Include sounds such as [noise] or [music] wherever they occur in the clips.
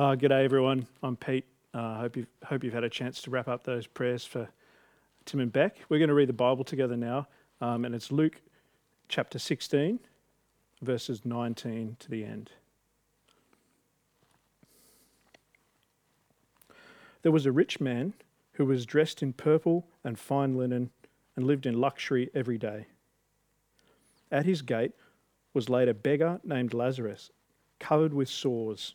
Uh, g'day, everyone. I'm Pete. I uh, hope, you've, hope you've had a chance to wrap up those prayers for Tim and Beck. We're going to read the Bible together now, um, and it's Luke chapter 16, verses 19 to the end. There was a rich man who was dressed in purple and fine linen and lived in luxury every day. At his gate was laid a beggar named Lazarus, covered with sores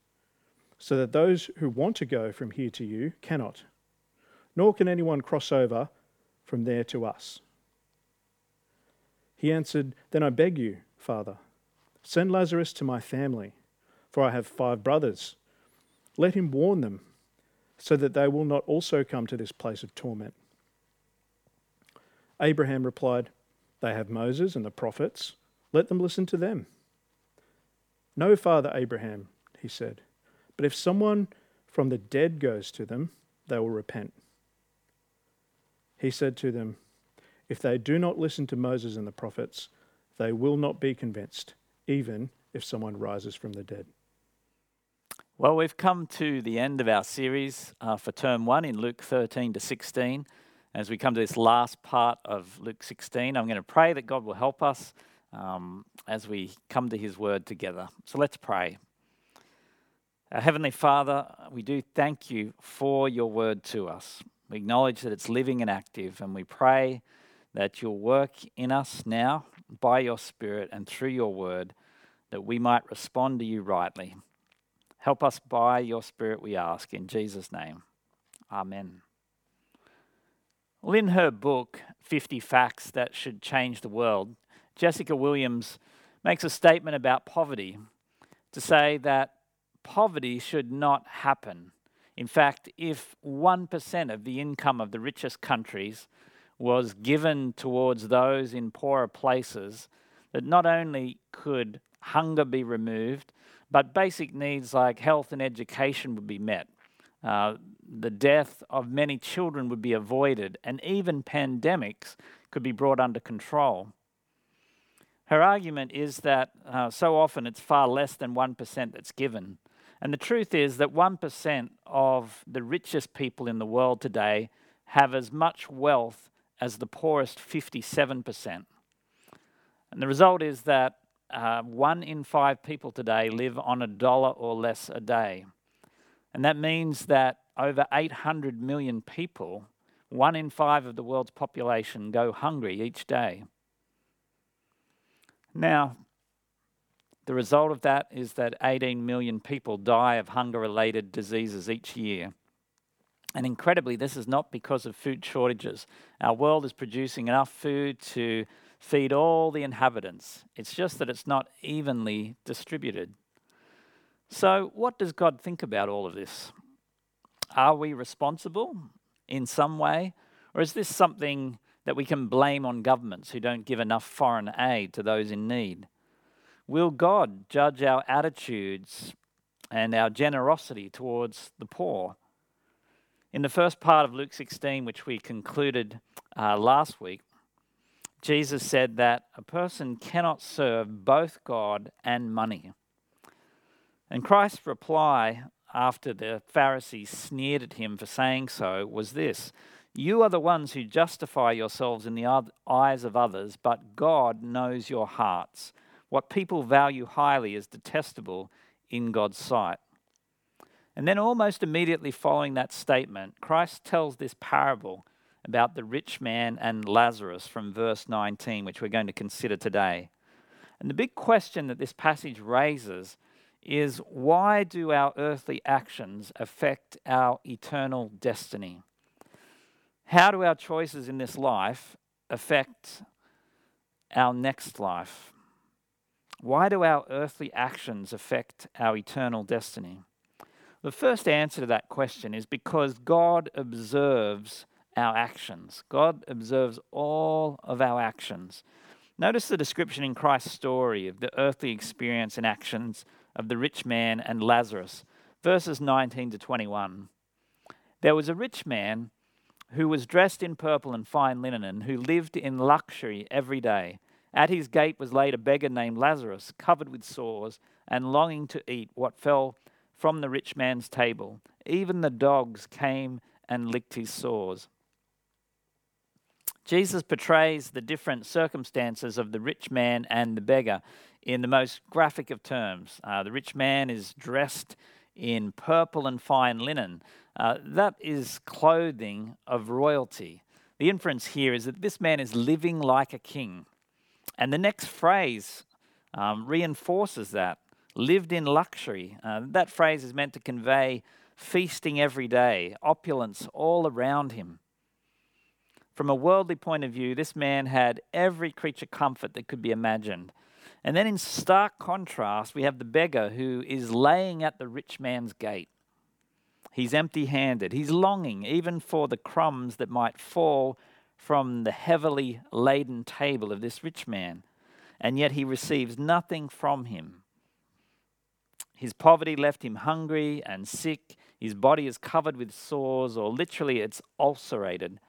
so that those who want to go from here to you cannot, nor can anyone cross over from there to us. He answered, Then I beg you, Father, send Lazarus to my family, for I have five brothers. Let him warn them, so that they will not also come to this place of torment. Abraham replied, They have Moses and the prophets. Let them listen to them. No, Father Abraham, he said. But if someone from the dead goes to them, they will repent. He said to them, If they do not listen to Moses and the prophets, they will not be convinced, even if someone rises from the dead. Well, we've come to the end of our series uh, for term one in Luke 13 to 16. As we come to this last part of Luke 16, I'm going to pray that God will help us um, as we come to his word together. So let's pray. Our Heavenly Father, we do thank you for your word to us. We acknowledge that it's living and active, and we pray that you'll work in us now by your Spirit and through your word that we might respond to you rightly. Help us by your Spirit, we ask, in Jesus' name. Amen. Well, in her book, 50 Facts That Should Change the World, Jessica Williams makes a statement about poverty to say that poverty should not happen. In fact, if 1% of the income of the richest countries was given towards those in poorer places, that not only could hunger be removed, but basic needs like health and education would be met. Uh, the death of many children would be avoided, and even pandemics could be brought under control. Her argument is that uh, so often it's far less than 1% that's given. And the truth is that 1% of the richest people in the world today have as much wealth as the poorest 57%. And the result is that uh, one in five people today live on a dollar or less a day. And that means that over 800 million people, one in five of the world's population, go hungry each day. Now, the result of that is that 18 million people die of hunger related diseases each year. And incredibly, this is not because of food shortages. Our world is producing enough food to feed all the inhabitants. It's just that it's not evenly distributed. So, what does God think about all of this? Are we responsible in some way? Or is this something that we can blame on governments who don't give enough foreign aid to those in need? Will God judge our attitudes and our generosity towards the poor? In the first part of Luke 16, which we concluded uh, last week, Jesus said that a person cannot serve both God and money. And Christ's reply after the Pharisees sneered at him for saying so was this You are the ones who justify yourselves in the eyes of others, but God knows your hearts. What people value highly is detestable in God's sight. And then, almost immediately following that statement, Christ tells this parable about the rich man and Lazarus from verse 19, which we're going to consider today. And the big question that this passage raises is why do our earthly actions affect our eternal destiny? How do our choices in this life affect our next life? Why do our earthly actions affect our eternal destiny? The first answer to that question is because God observes our actions. God observes all of our actions. Notice the description in Christ's story of the earthly experience and actions of the rich man and Lazarus, verses 19 to 21. There was a rich man who was dressed in purple and fine linen and who lived in luxury every day. At his gate was laid a beggar named Lazarus, covered with sores and longing to eat what fell from the rich man's table. Even the dogs came and licked his sores. Jesus portrays the different circumstances of the rich man and the beggar in the most graphic of terms. Uh, the rich man is dressed in purple and fine linen. Uh, that is clothing of royalty. The inference here is that this man is living like a king. And the next phrase um, reinforces that lived in luxury. Uh, that phrase is meant to convey feasting every day, opulence all around him. From a worldly point of view, this man had every creature comfort that could be imagined. And then in stark contrast, we have the beggar who is laying at the rich man's gate. He's empty handed. He's longing even for the crumbs that might fall from the heavily laden table of this rich man. And yet he receives nothing from him. His poverty left him hungry and sick. His body is covered with sores, or literally it's ulcerated.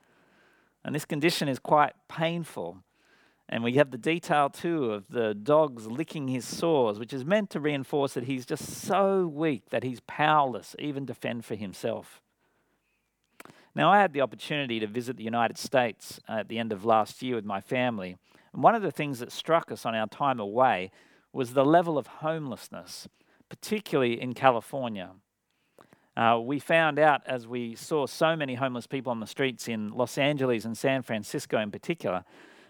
And this condition is quite painful. And we have the detail too of the dogs licking his sores, which is meant to reinforce that he's just so weak that he's powerless even to fend for himself. Now, I had the opportunity to visit the United States at the end of last year with my family. And one of the things that struck us on our time away was the level of homelessness, particularly in California. Uh, we found out as we saw so many homeless people on the streets in Los Angeles and San Francisco in particular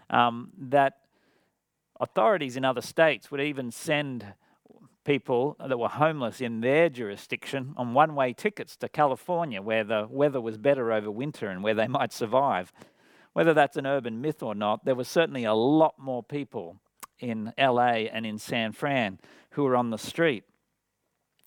um, that authorities in other states would even send people that were homeless in their jurisdiction on one way tickets to California where the weather was better over winter and where they [laughs] might survive. Whether that's an urban myth or not, there were certainly a lot more people in LA and in San Fran who were on the street.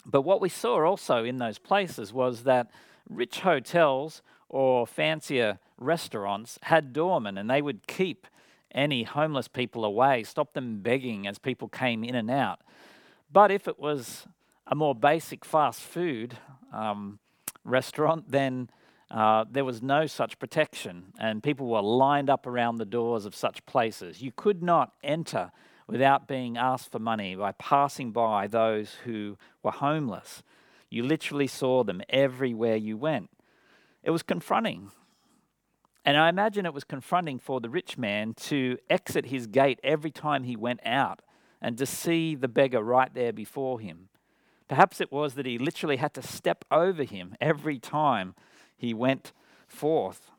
But what we saw also in those places was that rich hotels or fancier restaurants had doormen and they would keep any homeless people away, stop them begging as people came in and out. But if it was a more basic fast food um, restaurant, then uh, there was no such protection, and people were lined up around the doors of such places. You could not enter without being asked for money by passing by those who were homeless. You literally saw them everywhere you went. It was confronting. And I imagine it was confronting for the rich man to exit his gate every time he went out and to see the beggar right there before him. Perhaps it was that he literally had to step over him every time he went forth.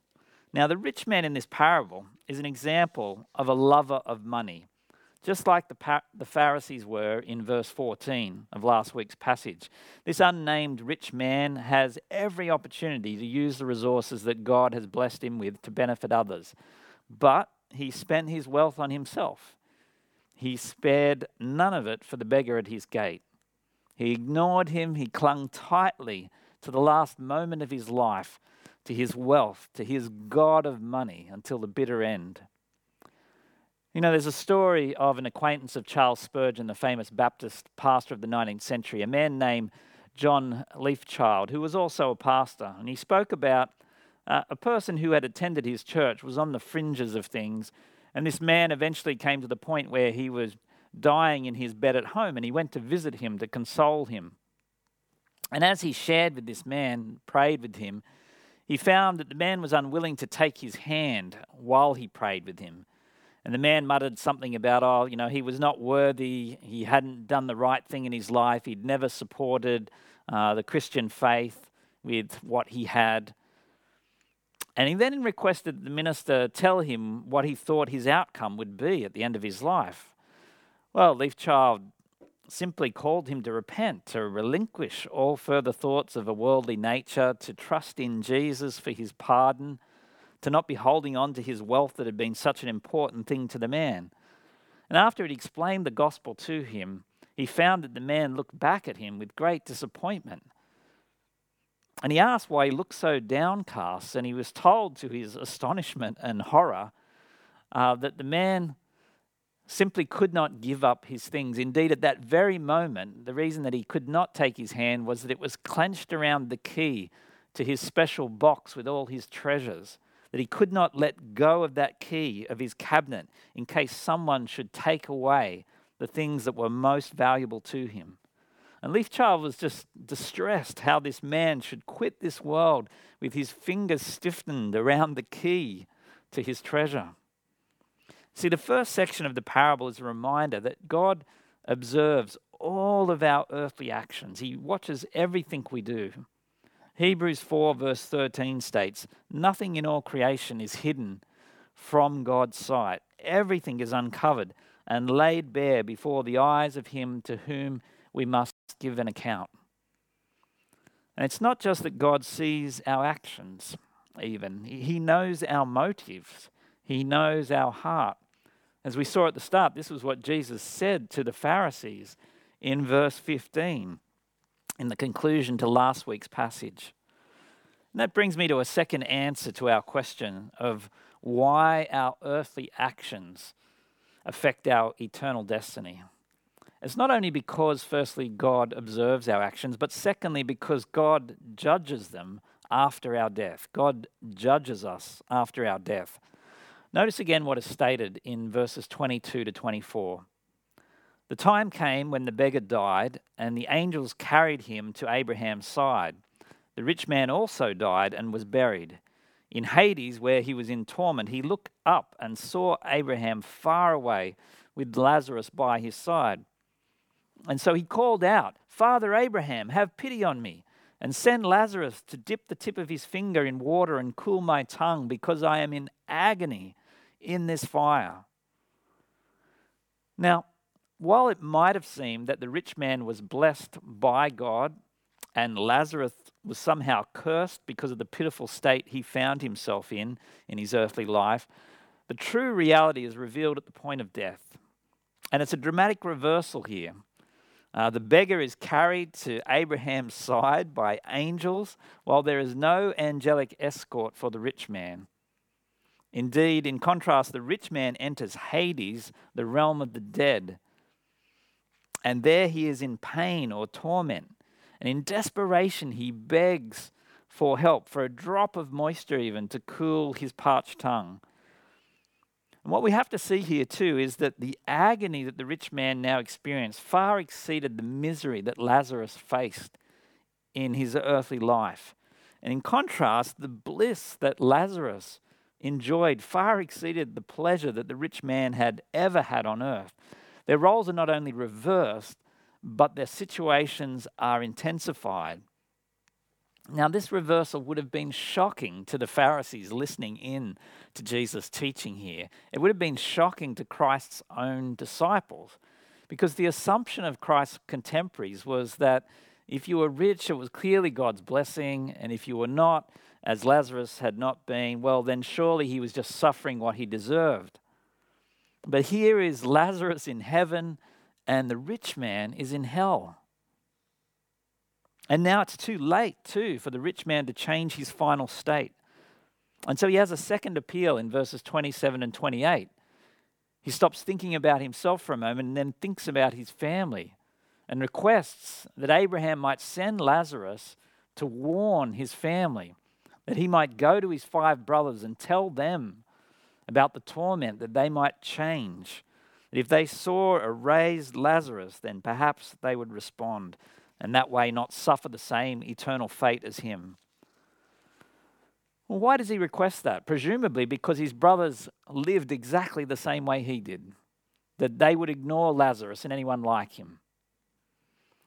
Now, the rich man in this parable is an example of a lover of money just like the, the Pharisees were in verse 14 of last week's passage. This unnamed rich man has every opportunity to use the resources that God has blessed him with to benefit others, but he spent his wealth on himself. He spared none of it for the beggar at his gate. He ignored him, he clung tightly to the last moment of his life, to his wealth, to his God of money until the bitter end. You know, there's a story of an acquaintance of Charles Spurgeon, the famous Baptist pastor of the 19th century, a man named John Leifchild, who was also a pastor. And he spoke about uh, a person who had attended his church, was on the fringes of things. And this man eventually came to the point where he was dying in his bed at home, and he went to visit him to console him. And as he shared with this man, prayed with him, he found that the man was unwilling to take his hand while he prayed with him. And the man muttered something about, oh, you know, he was not worthy. He hadn't done the right thing in his life. He'd never supported uh, the Christian faith with what he had. And he then requested the minister tell him what he thought his outcome would be at the end of his life. Well, Leifchild simply called him to repent, to relinquish all further thoughts of a worldly nature, to trust in Jesus for his pardon, to not be holding on to his wealth that had been such an important thing to the man. And after he explained the gospel to him, he found that the man looked back at him with great disappointment. And he asked why he looked so downcast, and he was told to his astonishment and horror uh, that the man simply could not give up his things. Indeed, at that very moment, the reason that he could not take his hand was that it was clenched around the key to his special box with all his treasures, that he could not let go of that key of his cabinet in case someone should take away the things that were most valuable to him. And Leifchild was just distressed how this man should quit this world with his fingers stiffened around the key to his treasure. See, the first section of the parable is a reminder that God observes all of our earthly actions, He watches everything we do. Hebrews 4, verse 13 states, Nothing in all creation is hidden from God's sight. Everything is uncovered and laid bare before the eyes of Him to whom we give an account. And it's not just that God sees our actions, even, He knows our motives, He knows our heart. As we saw at the start, this was what Jesus said to the Pharisees in verse 15, in the conclusion to last week's passage. And that brings me to a second answer to our question of why our earthly actions affect our eternal destiny. It's not only because, firstly, God observes our actions, but secondly, because God judges them after our death. God judges us after our death. Notice again what is stated in verses 22 to 24. The time came when the beggar died, and the angels carried him to Abraham's side. The rich man also died and was buried. In Hades, where he was in torment, he looked up and saw Abraham far away with Lazarus by his side. And so he called out, Father Abraham, have pity on me, and send Lazarus to dip the tip of his finger in water and cool my tongue, because I am in agony in this fire. Now, while it might have seemed that the rich man was blessed by God and Lazarus was somehow cursed because of the pitiful state he found himself in in his earthly life, the true reality is revealed at the point of death. And it's a dramatic reversal here. Uh, the beggar is carried to Abraham's side by angels, while there is no angelic escort for the rich man. Indeed, in contrast, the rich man enters Hades, the realm of the dead. And there he is in pain or torment. And in desperation, he begs for help, for a drop of moisture even to cool his parched tongue. And what we have to see here too is that the agony that the rich man now experienced far exceeded the misery that Lazarus faced in his earthly life. And in contrast, the bliss that Lazarus enjoyed far exceeded the pleasure that the rich man had ever had on earth. Their roles are not only reversed, but their situations are intensified. Now, this reversal would have been shocking to the Pharisees listening in to Jesus' teaching here. It would have been shocking to Christ's own disciples because the assumption of Christ's contemporaries was that if you were rich, it was clearly God's blessing, and if you were not, as Lazarus had not been, well, then surely he was just suffering what he deserved. But here is Lazarus in heaven, and the rich man is in hell. And now it's too late, too, for the rich man to change his final state. And so he has a second appeal in verses 27 and 28. He stops thinking about himself for a moment and then thinks about his family and requests that Abraham might send Lazarus to warn his family that he might go to his five brothers and tell them about the torment that they might change. That if they saw a raised Lazarus, then perhaps they would respond and that way not suffer the same eternal fate as him. Well, why does he request that? Presumably because his brothers lived exactly the same way he did, that they would ignore Lazarus and anyone like him.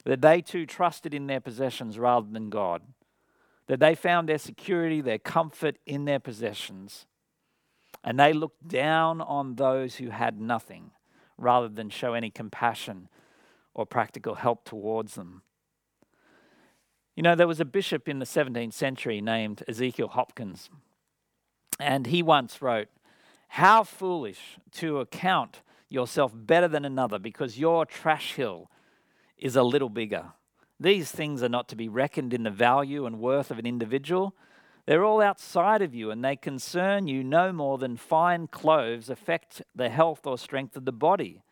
that they too trusted in their possessions rather than God, that they found their security, their comfort in their possessions, and they looked down on those who had nothing rather than show any compassion or practical help towards them. You know, there was a bishop in the 17th century named Ezekiel Hopkins, and he once wrote, How foolish to account yourself better than another because your trash hill is a little bigger. These things are not to be reckoned in the value and worth of an individual. They're all outside of you and they concern you no more than fine clothes affect the health or strength of the body.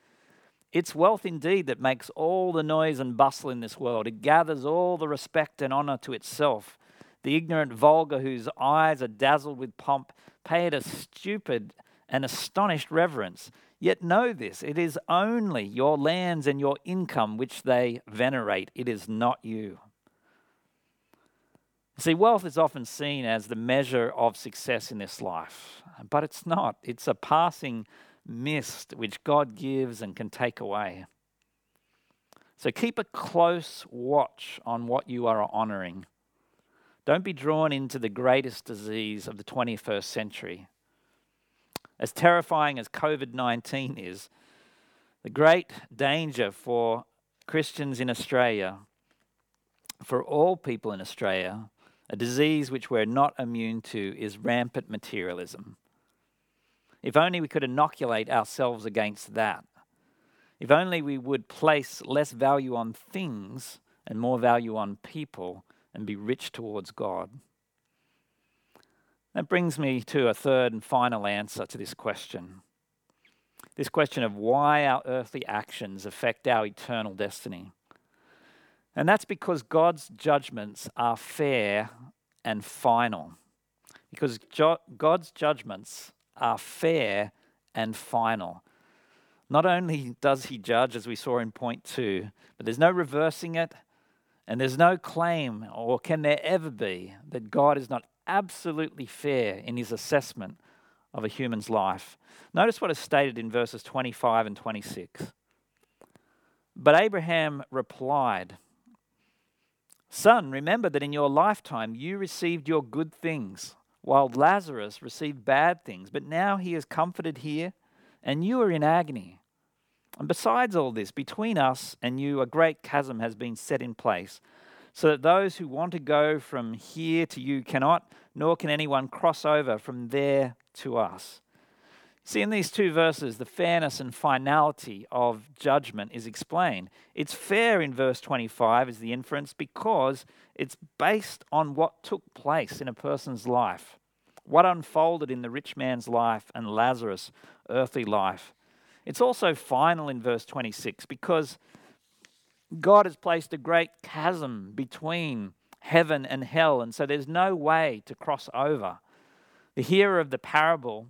It's wealth indeed that makes all the noise and bustle in this world. It gathers all the respect and honor to itself. The ignorant vulgar whose eyes are dazzled with pomp pay it a stupid and astonished reverence. Yet know this it is only your lands and your income which they venerate, it is not you. See, wealth is often seen as the measure of success in this life, but it's not. It's a passing mist which God gives and can take away. So keep a close watch on what you are honoring. Don't be drawn into the greatest disease of the 21st century. As terrifying as COVID 19 is, the great danger for Christians in Australia, for all people in Australia, a disease which we're not immune to, is rampant materialism. If only we could inoculate ourselves against that. If only we would place less value on things and more value on people and be rich towards God. That brings me to a third and final answer to this question. This question of why our earthly actions affect our eternal destiny. And that's because God's judgments are fair and final. Because God's judgments are fair and final. Not only does he judge, as we saw in point two, but there's no reversing it, and there's no claim, or can there ever be, that God is not absolutely fair in his assessment of a human's life. Notice what is stated in verses 25 and 26. But Abraham replied, Son, remember that in your lifetime you received your good things while Lazarus received bad things, but now he is comforted here, and you are in agony. And besides all this, between us and you, a great chasm has been set in place, so that those who want to go from here to you cannot, nor can anyone cross over from there to us. See, in these two verses, the fairness and finality of judgment is explained. It's fair in verse 25, is the inference, because it's based on what took place in a person's life what unfolded in the rich man's life and Lazarus' earthly life. It's also final in verse 26 because God has placed a great chasm between heaven and hell, and so there's no way to cross over. The hearer of the parable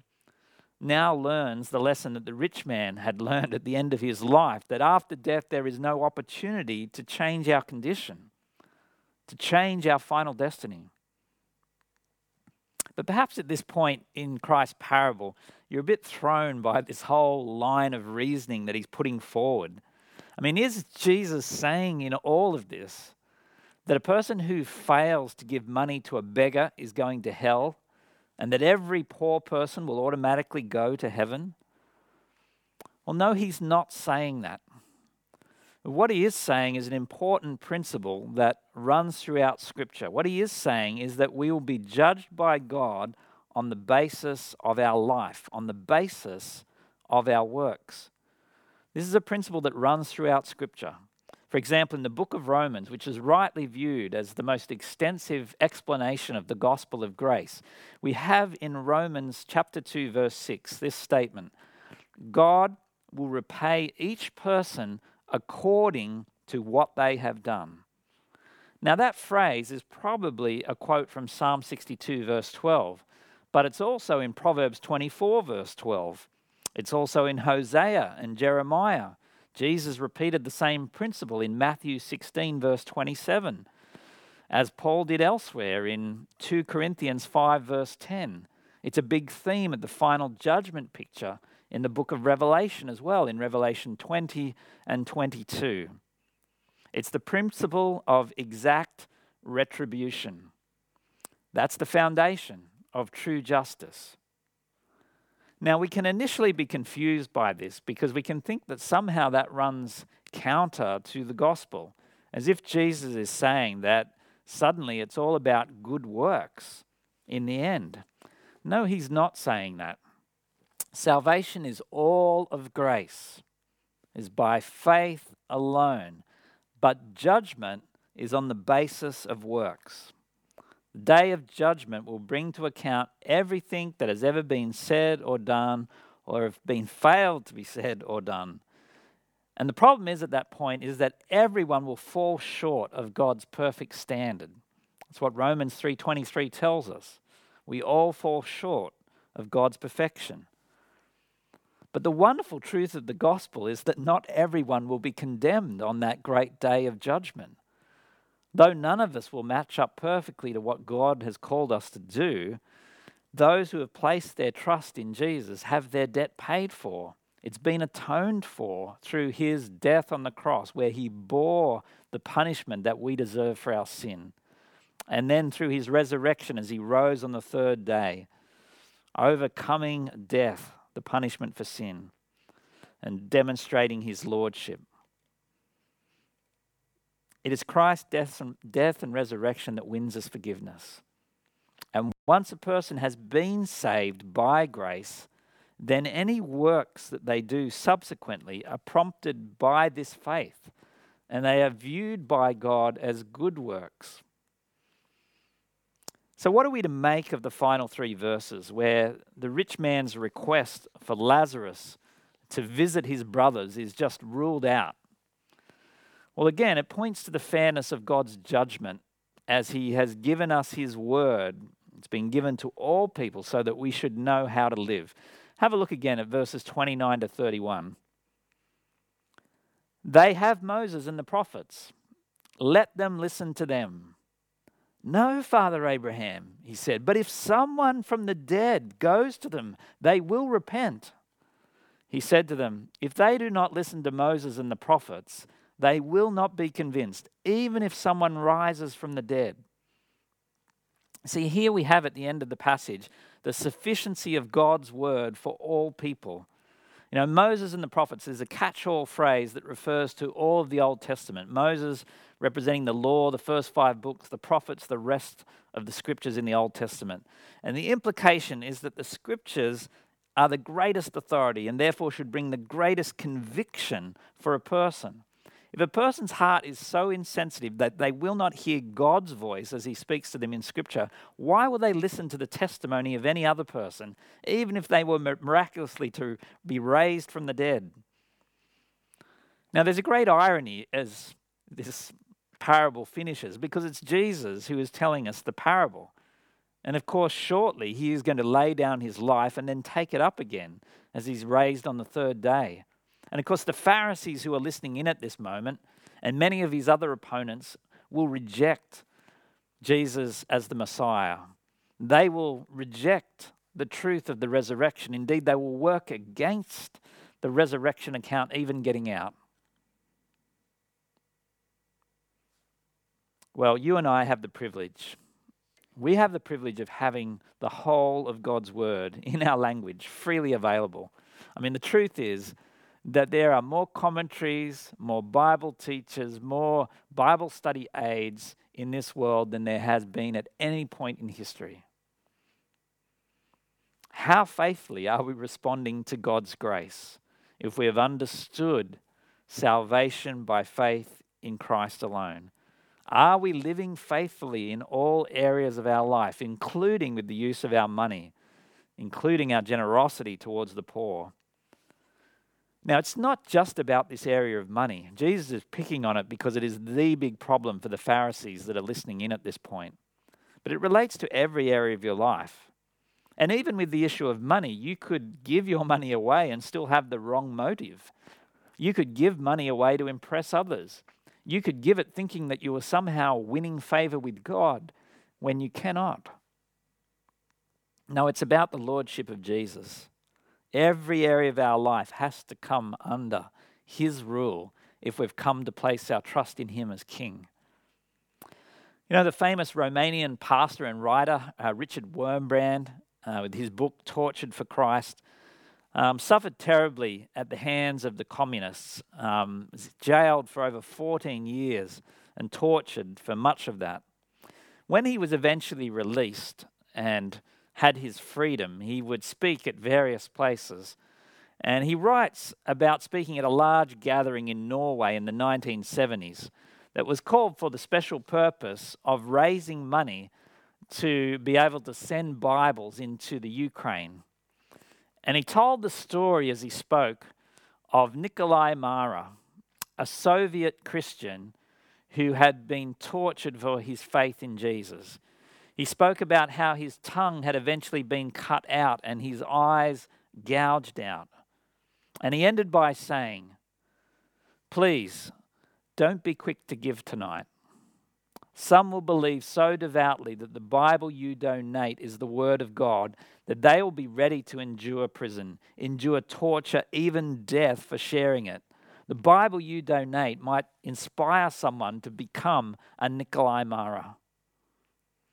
now learns the lesson that the rich man had learned at the end of his life that after death there is no opportunity to change our condition, to change our final destiny. But perhaps at this point in Christ's parable, you're a bit thrown by this whole line of reasoning that he's putting forward. I mean, is Jesus saying in all of this that a person who fails to give money to a beggar is going to hell and that every poor person will automatically go to heaven? Well, no, he's not saying that. What he is saying is an important principle that runs throughout Scripture. What he is saying is that we will be judged by God on the basis of our life, on the basis of our works. This is a principle that runs throughout Scripture. For example, in the book of Romans, which is rightly viewed as the most extensive explanation of the gospel of grace, we have in Romans chapter 2, verse 6, this statement God will repay each person according to what they have done. Now, that phrase is probably a quote from Psalm 62, verse 12, but it's also in Proverbs 24, verse 12. It's also in Hosea and Jeremiah. Jesus repeated the same principle in Matthew 16, verse 27, as Paul did elsewhere in 2 Corinthians 5, verse 10. It's a big theme at the final judgment picture in the book of Revelation as well, in Revelation 20 and 22. It's the principle of exact retribution. That's the foundation of true justice. Now, we can initially be confused by this because we can think that somehow that runs counter to the gospel, as if Jesus is saying that suddenly it's all about good works in the end. No, he's not saying that. Salvation is all of grace, is by faith alone, but judgment is on the basis of works. The day of judgment will bring to account everything that has ever been said or done, or have been failed to be said or done. And the problem is at that point is that everyone will fall short of God's perfect standard. That's what Romans 3:23 tells us. We all fall short of God's perfection. But the wonderful truth of the gospel is that not everyone will be condemned on that great day of judgment. Though none of us will match up perfectly to what God has called us to do, those who have placed their trust in Jesus have their debt paid for. It's been atoned for through his death on the cross, where he bore the punishment that we deserve for our sin. And then through his resurrection as he rose on the third day, overcoming death, the punishment for sin, and demonstrating his lordship. It is Christ's death and, death and resurrection that wins us forgiveness. And once a person has been saved by grace, then any works that they do subsequently are prompted by this faith, and they are viewed by God as good works. So, what are we to make of the final three verses where the rich man's request for Lazarus to visit his brothers is just ruled out? Well, again, it points to the fairness of God's judgment as He has given us His word. It's been given to all people so that we should know how to live. Have a look again at verses 29 to 31. They have Moses and the prophets. Let them listen to them. No, Father Abraham, he said, but if someone from the dead goes to them, they will repent. He said to them, If they do not listen to Moses and the prophets, they will not be convinced, even if someone rises from the dead. See, here we have at the end of the passage the sufficiency of God's word for all people. You know, Moses and the prophets is a catch all phrase that refers to all of the Old Testament. Moses representing the law, the first five books, the prophets, the rest of the scriptures in the Old Testament. And the implication is that the scriptures are the greatest authority and therefore should bring the greatest conviction for a person. If a person's heart is so insensitive that they will not hear God's voice as He speaks to them in Scripture, why will they listen to the testimony of any other person, even if they were miraculously to be raised from the dead? Now, there's a great irony as this parable finishes because it's Jesus who is telling us the parable. And of course, shortly, he is going to lay down his life and then take it up again as he's raised on the third day. And of course, the Pharisees who are listening in at this moment, and many of his other opponents, will reject Jesus as the Messiah. They will reject the truth of the resurrection. Indeed, they will work against the resurrection account even getting out. Well, you and I have the privilege. We have the privilege of having the whole of God's word [laughs] in our language freely available. I mean, the truth is, that there are more commentaries, more Bible teachers, more Bible study aids in this world than there has been at any point in history. How faithfully are we responding to God's grace if we have understood salvation by faith in Christ alone? Are we living faithfully in all areas of our life, including with the use of our money, including our generosity towards the poor? Now, it's not just about this area of money. Jesus is picking on it because it is the big problem for the Pharisees that are listening in at this point. But it relates to every area of your life. And even with the issue of money, you could give your money away and still have the wrong motive. You could give money away to impress others. You could give it thinking that you are somehow winning favor with God when you cannot. No, it's about the Lordship of Jesus. Every area of our life has to come under His rule, if we've come to place our trust in Him as King. You know, the famous Romanian pastor and writer, uh, Richard Wurmbrand, uh, with his book Tortured for Christ, um, suffered terribly at the hands of the communists, um, jailed for over 14 years and tortured for much of that. When he was eventually released and had his freedom, he would speak at various places. And he writes about speaking at a large gathering in Norway in the 1970s that was called for the special purpose of raising money to be able to send Bibles into the Ukraine. And he told the story as he spoke of Nikolai Mara, a Soviet Christian who had been tortured for his faith in Jesus. He spoke about how his tongue had eventually been cut out and his eyes gouged out. And he ended by saying, Please don't be quick to give tonight. Some will believe so devoutly that the Bible you donate is the Word of God that they will be ready to endure prison, endure torture, even death for sharing it. The Bible you donate might inspire someone to become a Nikolai Mara.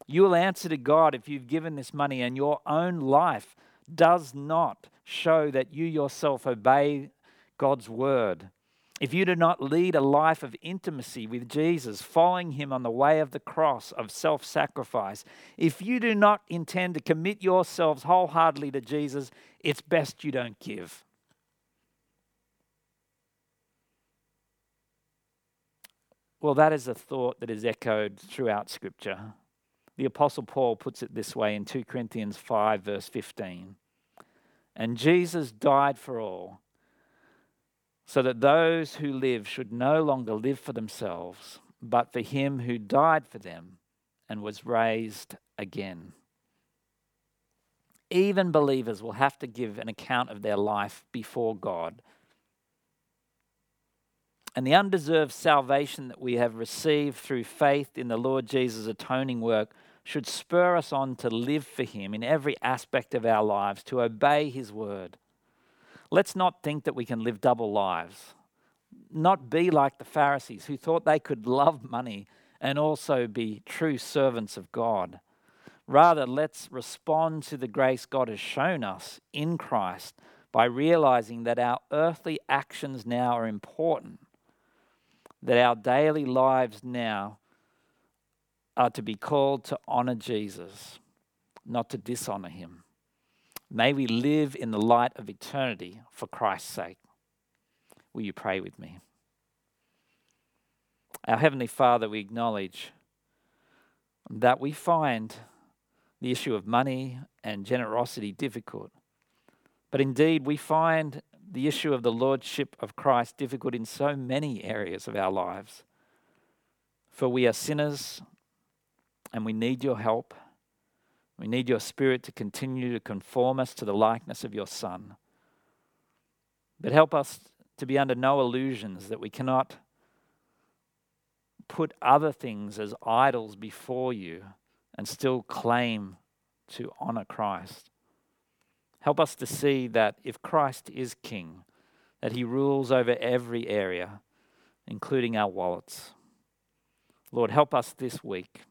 You will answer to God if you've given this money and your own life does not show that you yourself obey God's word. If you do not lead a life of intimacy with Jesus, following him on the way of the cross of self sacrifice, if you do not intend to commit yourselves wholeheartedly to Jesus, it's best you don't give. Well, that is a thought that is echoed throughout Scripture. The Apostle Paul puts it this way in 2 Corinthians 5, verse 15. And Jesus died for all so that those who live should no longer live for themselves, but for him who died for them and was raised again. Even believers will have to give an account of their life before God. And the undeserved salvation that we have received through faith in the Lord Jesus' atoning work should spur us on to live for Him in every aspect of our lives, to obey His word Let's not think that we can live double lives. Not be like the Pharisees who thought they could love money and also be true servants of God. Rather, let's respond to the grace God has shown us in Christ by realizing that our earthly actions now are important, that our daily lives now are to be called to honor Jesus, not to dishonor him. May we live in the light of eternity for Christ's sake. Will you pray with me? Our Heavenly Father, we acknowledge that we find the issue of money and generosity difficult. But indeed, we find the issue of the Lordship of Christ difficult in so many areas of our lives. For we are sinners and we need your help. We need your Spirit to continue to conform us to the likeness of your Son. But help us to be under no illusions that we cannot put other things as idols before you and still claim to honor Christ. Help us to see that if Christ is King, that he rules over every area, including our wallets. Lord, help us this week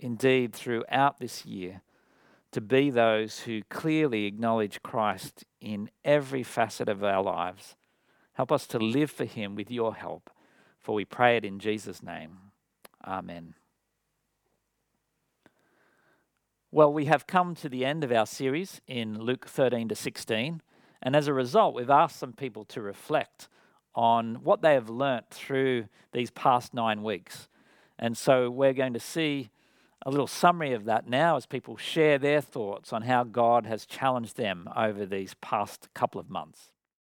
indeed throughout this year to be those who clearly acknowledge Christ in every facet of our lives. Help us to live for Him with your help, for we pray it in Jesus' name. Amen. Well, we have come to the end of our series in Luke 13 to 16, and as a result, we've asked some people to reflect on what they have learnt through these past nine weeks. And so we're going to see a little summary of that now as people share their thoughts on how God has challenged them over these past couple of months.